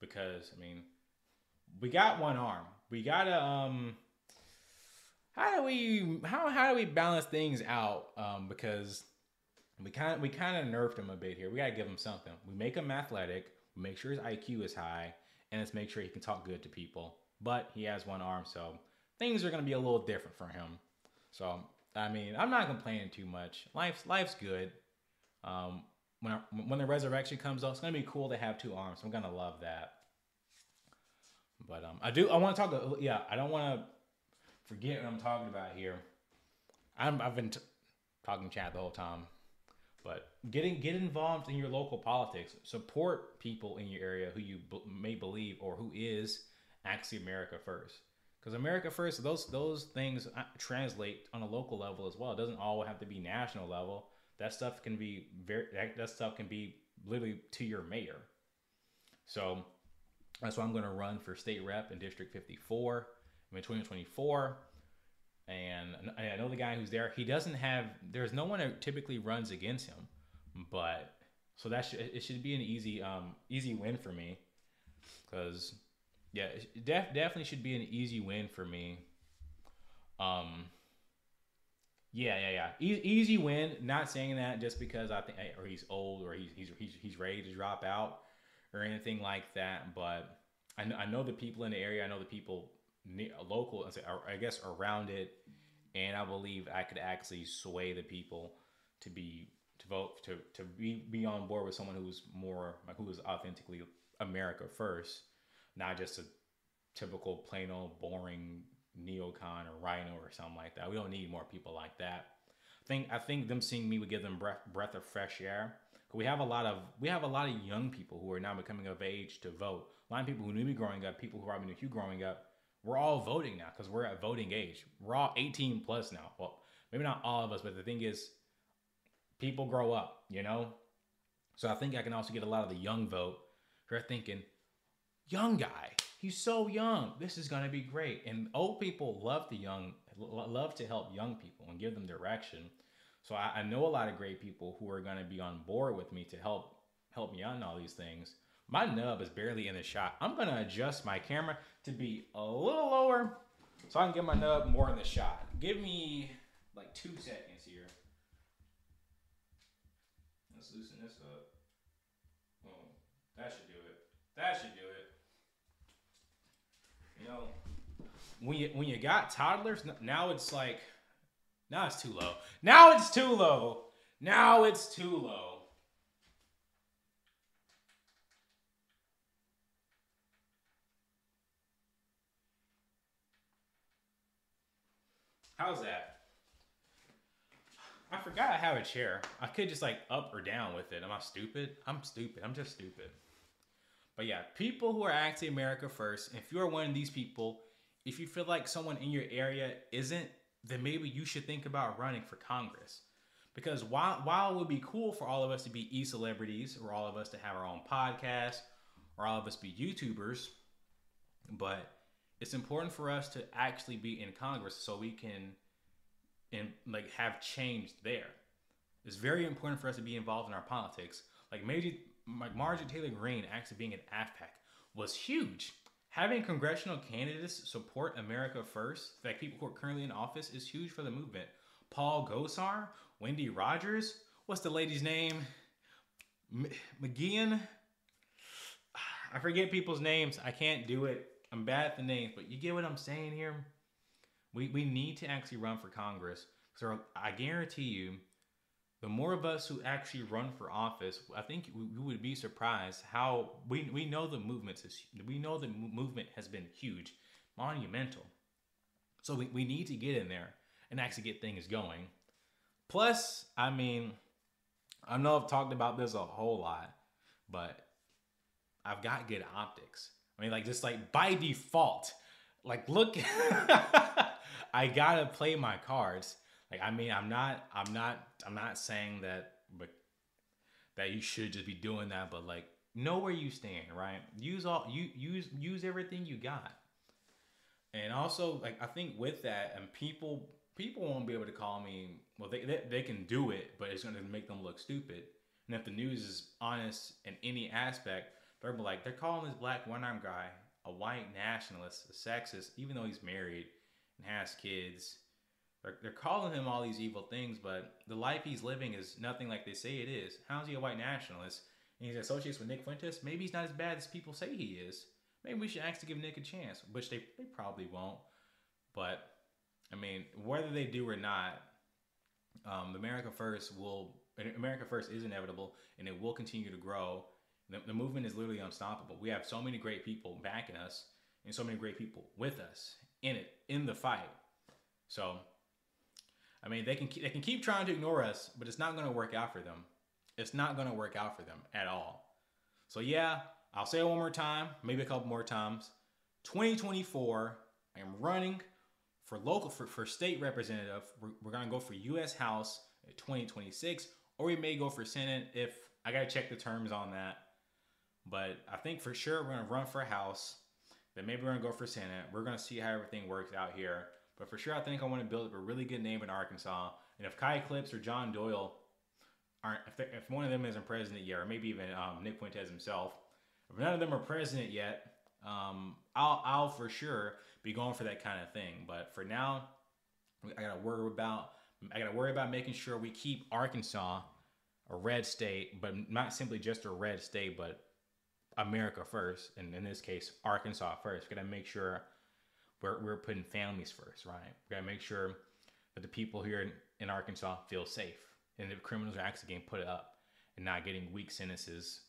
because I mean, we got one arm. We gotta um, how do we how how do we balance things out? Um, because we kind of we kind of nerfed him a bit here. We gotta give him something. We make him athletic. We make sure his IQ is high, and let's make sure he can talk good to people. But he has one arm, so things are gonna be a little different for him. So I mean, I'm not complaining too much. Life's life's good. Um, when I, when the resurrection comes out, it's gonna be cool to have two arms. I'm gonna love that. But um, I do. I want to talk. Yeah, I don't want to forget what I'm talking about here. I'm, I've been t- talking chat the whole time, but getting get involved in your local politics. Support people in your area who you b- may believe or who is actually America first. Because America first, those those things uh, translate on a local level as well. It doesn't all have to be national level that stuff can be very that, that stuff can be literally to your mayor. So that's why I'm going to run for state rep in District 54 in 2024. And I know the guy who's there. He doesn't have. There's no one that typically runs against him, But so that should it should be an easy um easy win for me, because yeah, def, definitely should be an easy win for me. Um. Yeah, yeah, yeah. E- easy win. Not saying that just because I think, or he's old, or he's he's he's, he's ready to drop out, or anything like that. But I know, I know the people in the area. I know the people near, local. I guess around it, and I believe I could actually sway the people to be to vote to to be be on board with someone who's more who is authentically America first, not just a typical plain old boring neocon or rhino or something like that. We don't need more people like that. I think I think them seeing me would give them breath breath of fresh air. We have a lot of we have a lot of young people who are now becoming of age to vote. A lot of people who knew me growing up, people who probably knew Hugh growing up, we're all voting now because we're at voting age. We're all 18 plus now. Well, maybe not all of us, but the thing is, people grow up, you know? So I think I can also get a lot of the young vote who are thinking, young guy, he's so young. This is going to be great. And old people love the young, love to help young people and give them direction. So I, I know a lot of great people who are going to be on board with me to help help me out in all these things. My nub is barely in the shot. I'm going to adjust my camera to be a little lower so I can get my nub more in the shot. Give me like two seconds here. Let's loosen this up. Oh, that should do it. That should do it. You know, when you when you got toddlers, now it's like, now it's too low. Now it's too low. Now it's too low. How's that? I forgot I have a chair. I could just like up or down with it. Am I stupid? I'm stupid. I'm just stupid. But yeah, people who are acting America first, if you're one of these people, if you feel like someone in your area isn't, then maybe you should think about running for Congress. Because while, while it would be cool for all of us to be e celebrities, or all of us to have our own podcast, or all of us be YouTubers, but it's important for us to actually be in Congress so we can and like have changed there. It's very important for us to be involved in our politics. Like maybe like Marjorie Taylor Greene actually being an AFPAC was huge. Having congressional candidates support America first, like people who are currently in office, is huge for the movement. Paul Gosar, Wendy Rogers, what's the lady's name? M- McGeehan. I forget people's names. I can't do it. I'm bad at the names, but you get what I'm saying here. We we need to actually run for Congress. So I guarantee you, the more of us who actually run for office, I think we, would be surprised how we, we know the movements is we know the movement has been huge, monumental. So we, we need to get in there and actually get things going. Plus, I mean, I know I've talked about this a whole lot, but I've got good optics. I mean, like just like by default, like look, I gotta play my cards. Like I mean, I'm not, I'm not, I'm not saying that, but that you should just be doing that. But like, know where you stand, right? Use all you use use everything you got. And also, like I think with that, and people people won't be able to call me. Well, they they, they can do it, but it's going to make them look stupid. And if the news is honest in any aspect, they're like they're calling this black one arm guy a white nationalist, a sexist, even though he's married and has kids they're, they're calling him all these evil things, but the life he's living is nothing like they say it is. How's he a white nationalist? And he's associates with Nick Fuentes. Maybe he's not as bad as people say he is. Maybe we should actually give Nick a chance, which they, they probably won't. But I mean, whether they do or not, um, America First will America First is inevitable, and it will continue to grow. The, the, movement is literally unstoppable. We have so many great people backing us, and so many great people with us in it in the fight. So I mean, they can they can keep trying to ignore us, but it's not going to work out for them. It's not going to work out for them at all. So yeah, I'll say it one more time, maybe a couple more times. 2024, I am running for local for, for state representative. We're, we're going to go for U.S. House 2026, or we may go for Senate if I got to check the terms on that. But I think for sure we're going to run for House. Then maybe we're going to go for Senate. We're going to see how everything works out here. But for sure, I think I want to build up a really good name in Arkansas. And if Kai Clips or John Doyle aren't if, if one of them isn't president yet, or maybe even um, Nick Fuentes himself, if none of them are president yet, um, I'll I'll for sure be going for that kind of thing. But for now, I gotta worry about I gotta worry about making sure we keep Arkansas a red state, but not simply just a red state, but America first, and in this case, Arkansas first. Gotta make sure we're, we're putting families first, right? We gotta make sure that the people here in, in Arkansas feel safe and the criminals are actually getting put up and not getting weak sentences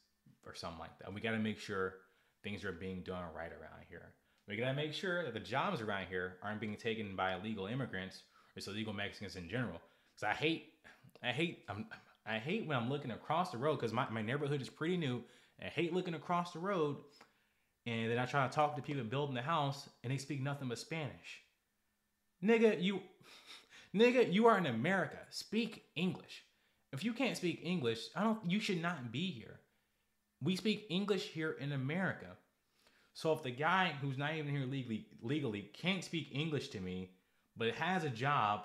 or something like that. We gotta make sure things are being done right around here. We gotta make sure that the jobs around here aren't being taken by illegal immigrants or just illegal Mexicans in general. Because I hate, I hate, I'm, I hate when I'm looking across the road because my, my neighborhood is pretty new. I hate looking across the road and then I try to talk to people building the house and they speak nothing but Spanish. Nigga, you nigga, you are in America. Speak English. If you can't speak English, I don't you should not be here. We speak English here in America. So if the guy who's not even here legally legally can't speak English to me, but has a job,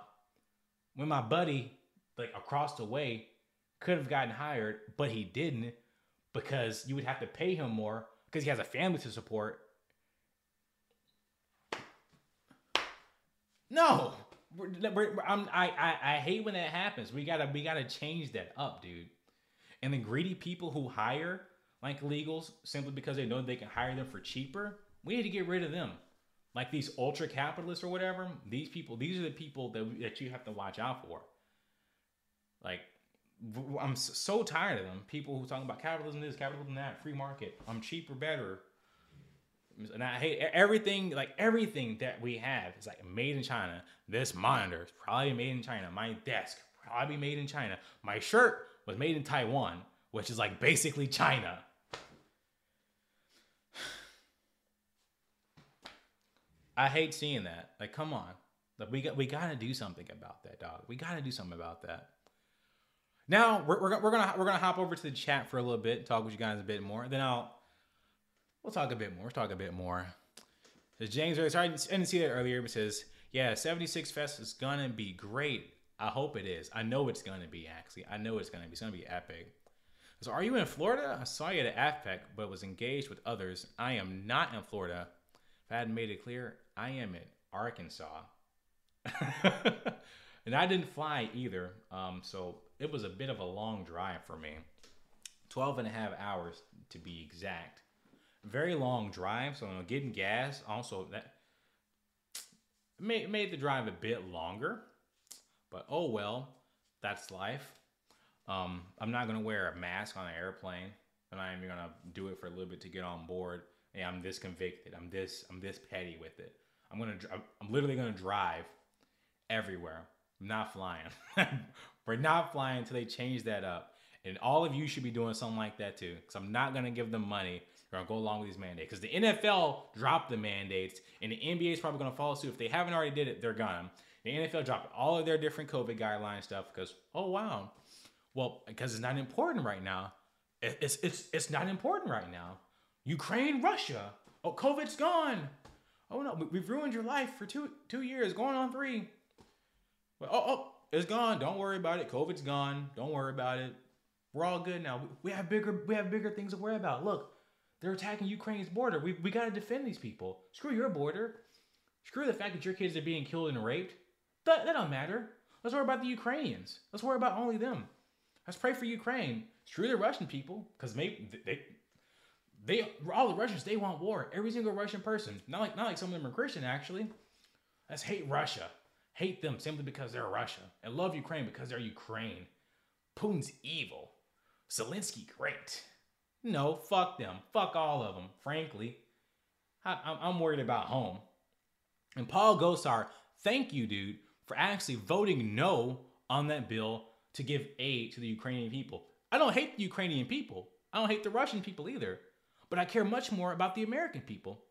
when my buddy like across the way could have gotten hired, but he didn't because you would have to pay him more because he has a family to support. No, we're, we're, i I, I hate when that happens. We gotta we gotta change that up, dude. And the greedy people who hire like illegals simply because they know they can hire them for cheaper, we need to get rid of them. Like these ultra capitalists or whatever. These people, these are the people that that you have to watch out for. Like I'm so tired of them. People who talk about capitalism this, capitalism that, free market. I'm cheaper, better. And I hate everything, like everything that we have is like made in China. This monitor is probably made in China. My desk probably made in China. My shirt was made in Taiwan, which is like basically China. I hate seeing that. Like, come on. Like, we got we gotta do something about that, dog. We gotta do something about that. Now we're, we're, we're gonna we're gonna hop over to the chat for a little bit, talk with you guys a bit more. Then I'll we'll talk a bit more. We'll talk a bit more. Says James, sorry, I didn't see that earlier, but says, yeah, 76 Fest is gonna be great. I hope it is. I know it's gonna be actually. I know it's gonna be. It's gonna be epic. So, are you in Florida? I saw you at AFPAC, but was engaged with others. I am not in Florida. If I hadn't made it clear, I am in Arkansas. and I didn't fly either. Um, so it was a bit of a long drive for me. 12 and a half hours to be exact. Very long drive so getting gas also that made, made the drive a bit longer but oh well that's life. Um, i'm not going to wear a mask on an airplane and i'm going to do it for a little bit to get on board. Hey i'm this convicted. I'm this i'm this petty with it. I'm going to i'm literally going to drive everywhere not flying We're not flying until they change that up. And all of you should be doing something like that too. Because I'm not going to give them money. They're going to go along with these mandates. Because the NFL dropped the mandates. And the NBA is probably going to follow suit. If they haven't already did it, they're gone. The NFL dropped all of their different COVID guideline stuff because, oh, wow. Well, because it's not important right now. It's, it's, it's not important right now. Ukraine, Russia. Oh, COVID's gone. Oh, no. We've ruined your life for two, two years, going on three. Well, oh, oh, it's gone. Don't worry about it. COVID's gone. Don't worry about it. We're all good now. We have bigger we have bigger things to worry about. Look, they're attacking Ukraine's border. We, we got to defend these people. Screw your border. Screw the fact that your kids are being killed and raped. That, that don't matter. Let's worry about the Ukrainians. Let's worry about only them. Let's pray for Ukraine. Screw the Russian people, because maybe they, they, all the Russians, they want war. Every single Russian person. Not like, not like some of them are Christian, actually. Let's hate Russia hate them simply because they're Russia, and love Ukraine because they're Ukraine. Putin's evil. Zelensky, great. No, fuck them. Fuck all of them, frankly. I, am worried about home. And Paul Gosar, thank you, dude, for actually voting no on that bill to give aid to the Ukrainian people. I don't hate the Ukrainian people. I don't hate the Russian people either. But I care much more about the American people.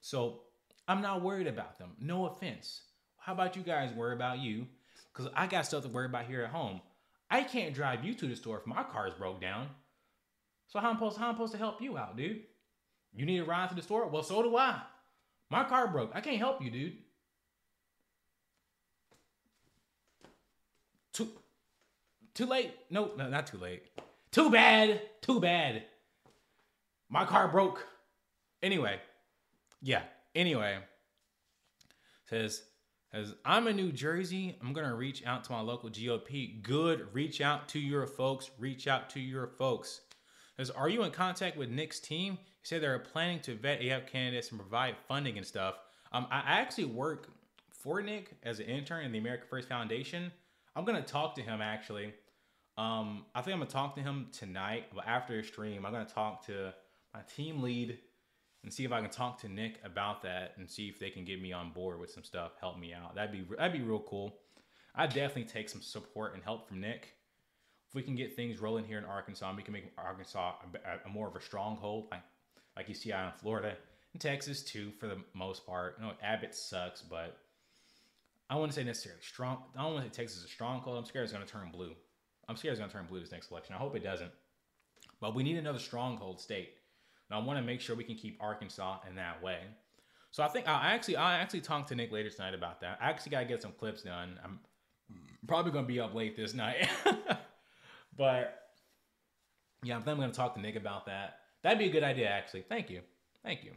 So I'm not worried about them. No offense. How about you guys worry about you? Because I got stuff to worry about here at home. I can't drive you to the store if my car's broke down. So how am I supposed, how am supposed to help you out, dude? You need a ride to the store? Well, so do I. My car broke. I can't help you, dude. Too, Too late. Nope, no, not too late. Too bad. Too bad. My car broke. Anyway, yeah. Anyway, says says I'm in New Jersey. I'm gonna reach out to my local GOP. Good. Reach out to your folks. Reach out to your folks. Says, are you in contact with Nick's team? He said they're planning to vet AF candidates and provide funding and stuff. Um, I actually work for Nick as an intern in the America First Foundation. I'm gonna talk to him actually. Um, I think I'm gonna talk to him tonight, but after the stream, I'm gonna talk to my team lead and see if I can talk to Nick about that and see if they can get me on board with some stuff, help me out. That'd be that'd be real cool. I definitely take some support and help from Nick. If we can get things rolling here in Arkansas, we can make Arkansas a, a more of a stronghold, like like you see out in Florida and Texas too, for the most part. You know, Abbott sucks, but I wouldn't say necessarily strong. I don't want to say Texas is a stronghold. I'm scared it's going to turn blue. I'm scared it's going to turn blue this next election. I hope it doesn't. But we need another stronghold state. I want to make sure we can keep Arkansas in that way. So I think I actually I actually talked to Nick later tonight about that. I actually got to get some clips done. I'm probably going to be up late this night. but yeah, I'm going to talk to Nick about that. That'd be a good idea, actually. Thank you. Thank you.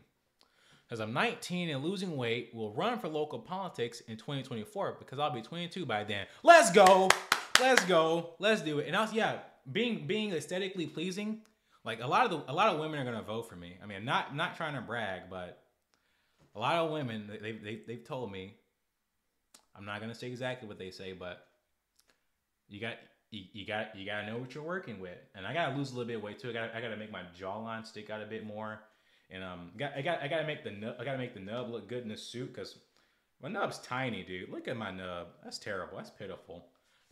Because I'm 19 and losing weight, will run for local politics in 2024 because I'll be 22 by then. Let's go. Let's go. Let's do it. And also, yeah, being being aesthetically pleasing like a lot of the a lot of women are gonna vote for me. I mean, not not trying to brag, but a lot of women they they they've told me. I'm not gonna say exactly what they say, but you got you, you got you gotta know what you're working with, and I gotta lose a little bit of weight too. I got I gotta make my jawline stick out a bit more, and um, got I got I gotta make the nub, I gotta make the nub look good in the suit because my nub's tiny, dude. Look at my nub. That's terrible. That's pitiful.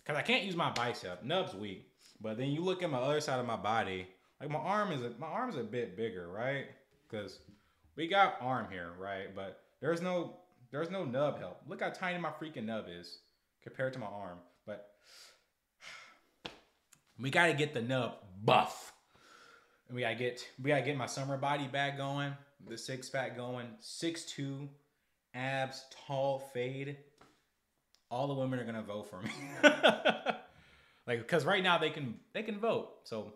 Cause I can't use my bicep. Nub's weak. But then you look at my other side of my body, like my arm is a, my arm's a bit bigger, right? Because we got arm here, right? But there's no there's no nub help. Look how tiny my freaking nub is compared to my arm. But we gotta get the nub buff. And we gotta get we gotta get my summer body back going, the six pack going, six two, abs, tall fade. All the women are gonna vote for me. like because right now they can they can vote. So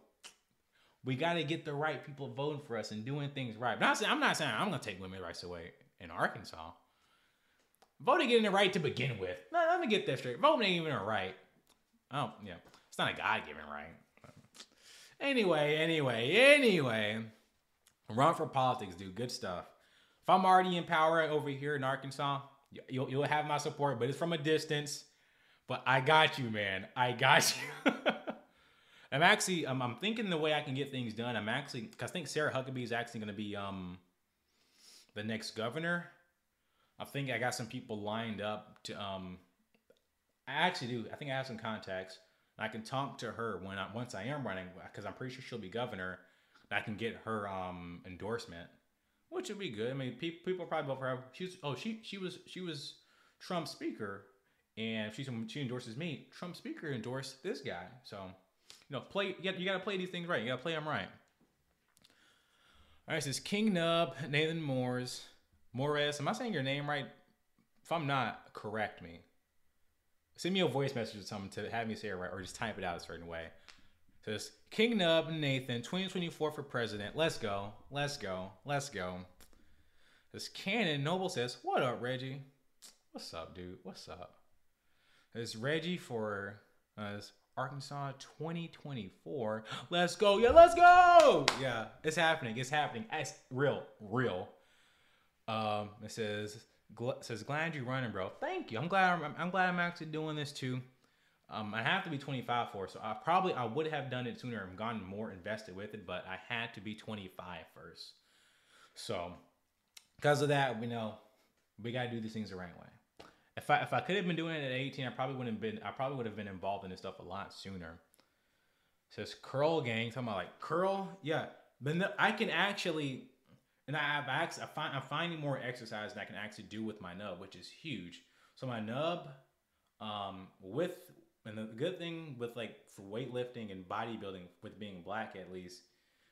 we got to get the right people voting for us and doing things right. I'm not saying I'm not saying I'm gonna take women's rights away in Arkansas. Voting getting it right to begin with. No, let me get that straight. Voting ain't even a right. Oh yeah, it's not a God given right. Anyway, anyway, anyway, run for politics, dude. Good stuff. If I'm already in power over here in Arkansas, you'll you'll have my support, but it's from a distance. But I got you, man. I got you. I'm actually I'm, I'm thinking the way I can get things done. I'm actually because I think Sarah Huckabee is actually going to be um the next governor. I think I got some people lined up to um. I actually do. I think I have some contacts. I can talk to her when I once I am running because I'm pretty sure she'll be governor. I can get her um endorsement, which would be good. I mean, people people probably vote for her. She's oh she she was she was Trump's speaker, and she she endorses me, Trump speaker endorsed this guy. So you know, play. You got, you got to play these things right. You got to play them right. All right, so it's King Nub, Nathan Moores, Morris. Am I saying your name right? If I'm not, correct me. Send me a voice message or something to have me say it right, or just type it out a certain way. So it's King Nub, Nathan, 2024 for president. Let's go. Let's go. Let's go. This Cannon Noble says, What up, Reggie? What's up, dude? What's up? It's Reggie for uh, Arkansas 2024. Let's go. Yeah, let's go. Yeah, it's happening. It's happening. It's real, real. Um, it says it says glad you're running, bro. Thank you. I'm glad I'm, I'm glad I'm actually doing this too. Um, I have to be 25 for so I probably I would have done it sooner and gotten more invested with it, but I had to be 25 first. So because of that, we know we gotta do these things the right way if I if I could have been doing it at 18, I probably wouldn't have been I probably would have been involved in this stuff a lot sooner. It says curl gang, talking about like curl, yeah. But no, I can actually, and I have. I find I'm finding more exercise that I can actually do with my nub, which is huge. So my nub, um, with and the good thing with like for weightlifting and bodybuilding, with being black at least,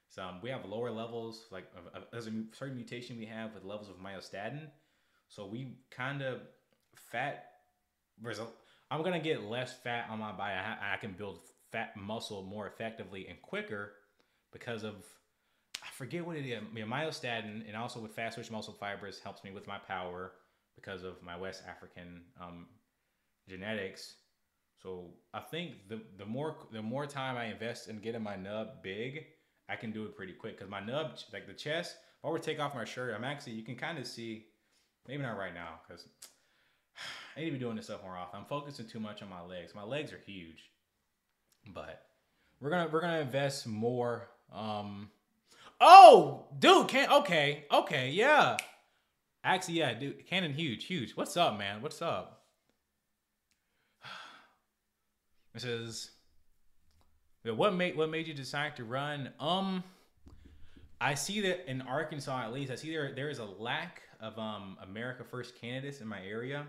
so um, we have lower levels. Like there's a certain mutation we have with levels of myostatin, so we kind of fat result. I'm gonna get less fat on my body. I, I can build fat muscle more effectively and quicker because of I forget what it is. Myostatin and also with fast twitch muscle fibers helps me with my power because of my West African um, genetics. So I think the the more the more time I invest in getting my nub big, I can do it pretty quick. Cause my nub, like the chest, if I were to take off my shirt, I'm actually you can kind of see, maybe not right now, cause I need to be doing this stuff more often. I'm focusing too much on my legs. My legs are huge, but we're gonna we're gonna invest more. Um, oh, dude, can okay, okay, yeah. Actually, yeah, dude, Cannon, huge, huge. What's up, man? What's up? It says, "What made what made you decide to run?" Um, I see that in Arkansas, at least, I see there there is a lack of um America First candidates in my area.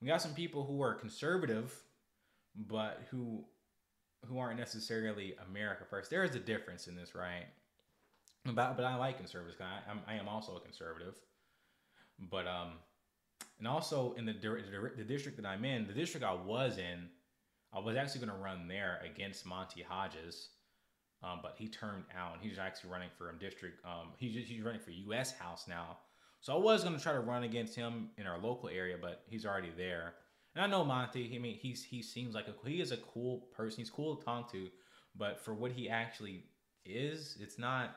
We got some people who are conservative, but who who aren't necessarily America First. There is a difference in this, right? But but I like conservatives. I I'm, I am also a conservative, but um, and also in the the district that I'm in, the district I was in I was actually going to run there against Monty Hodges, um, but he turned out. and He's actually running for a district. Um, he's he's running for U.S. House now. So I was to try to run against him in our local area, but he's already there. And I know Monty. I mean, he's he seems like a he is a cool person. He's cool to talk to, but for what he actually is, it's not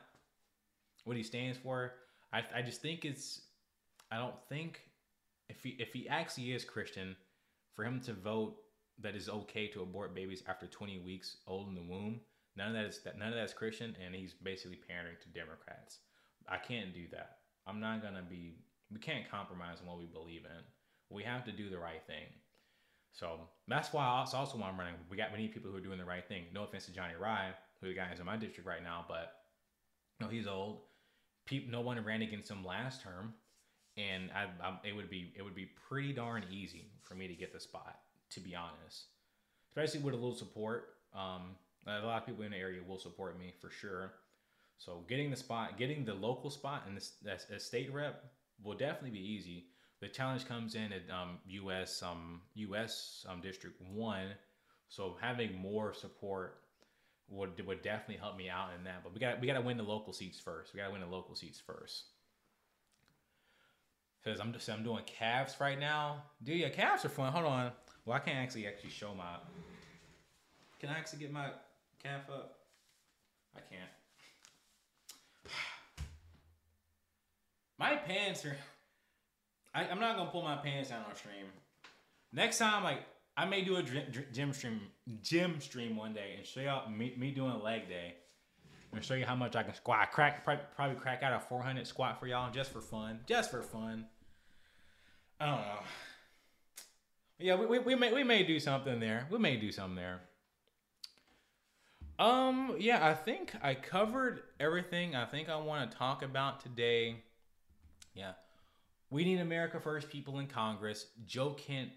what he stands for. I I just think it's. I don't think if he if he actually is Christian, for him to vote that is okay to abort babies after 20 weeks old in the womb. None of that is that none of that's Christian, and he's basically pandering to Democrats. I can't do that. I'm not gonna be. We can't compromise on what we believe in. We have to do the right thing. So that's why also, also why I'm running. We got need people who are doing the right thing. No offense to Johnny Rye, who the guy is in my district right now, but you know he's old. People, no one ran against him last term, and I, I, it would be it would be pretty darn easy for me to get the spot to be honest. Especially with a little support. Um, a lot of people in the area will support me for sure. So getting the spot, getting the local spot and this a state rep will definitely be easy. The challenge comes in at um, U.S. Um, U.S. Um, District One, so having more support would would definitely help me out in that. But we got we got to win the local seats first. We got to win the local seats first. Says I'm just I'm doing calves right now. Dude, yeah, calves are fun. Hold on. Well, I can't actually actually show my. Can I actually get my calf up? I can't. My pants are. I, am not gonna pull my pants down on stream. Next time, like I may do a gym stream, gym stream one day and show y'all me, me doing leg day, and show you how much I can squat. Crack probably crack out a 400 squat for y'all just for fun, just for fun. I don't know. Yeah, we, we, we may we may do something there. We may do something there. Um, yeah, I think I covered everything I think I want to talk about today. Yeah. We need America First people in Congress. Joe Kent.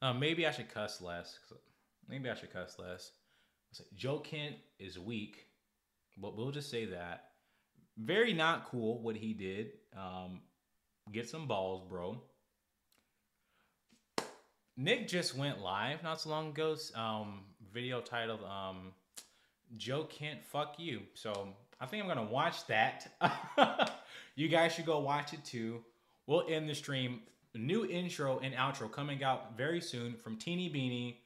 Uh, maybe I should cuss less. Maybe I should cuss less. Joe Kent is weak, but we'll just say that. Very not cool what he did. Um, get some balls, bro. Nick just went live not so long ago. Um, video titled um, "Joe Kent Fuck You." So I think I'm gonna watch that. you guys should go watch it too. We'll end the stream. New intro and outro coming out very soon from Teeny Beanie.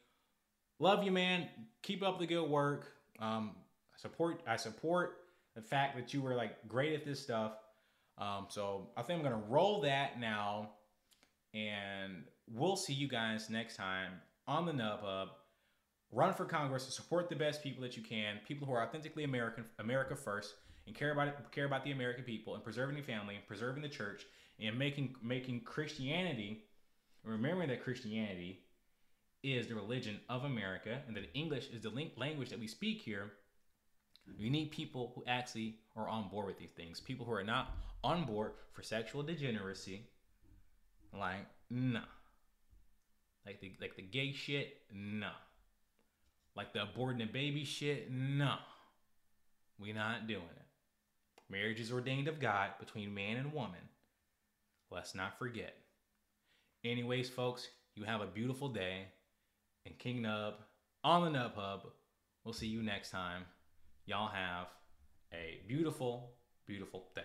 Love you, man. Keep up the good work. Um, support. I support the fact that you were like great at this stuff. Um, so I think I'm gonna roll that now, and we'll see you guys next time on the Nub Hub. Run for Congress to support the best people that you can, people who are authentically American, America first, and care about care about the American people, and preserving the family, and preserving the church, and making making Christianity. Remembering that Christianity is the religion of America, and that English is the language that we speak here. You need people who actually are on board with these things. People who are not on board for sexual degeneracy. Like, nah. Like the like the gay shit, no. Like the aborting a baby shit, no. We not doing it. Marriage is ordained of God between man and woman. Let's not forget. Anyways, folks, you have a beautiful day. And King Nub on the Nub Hub. We'll see you next time. Y'all have a beautiful, beautiful day.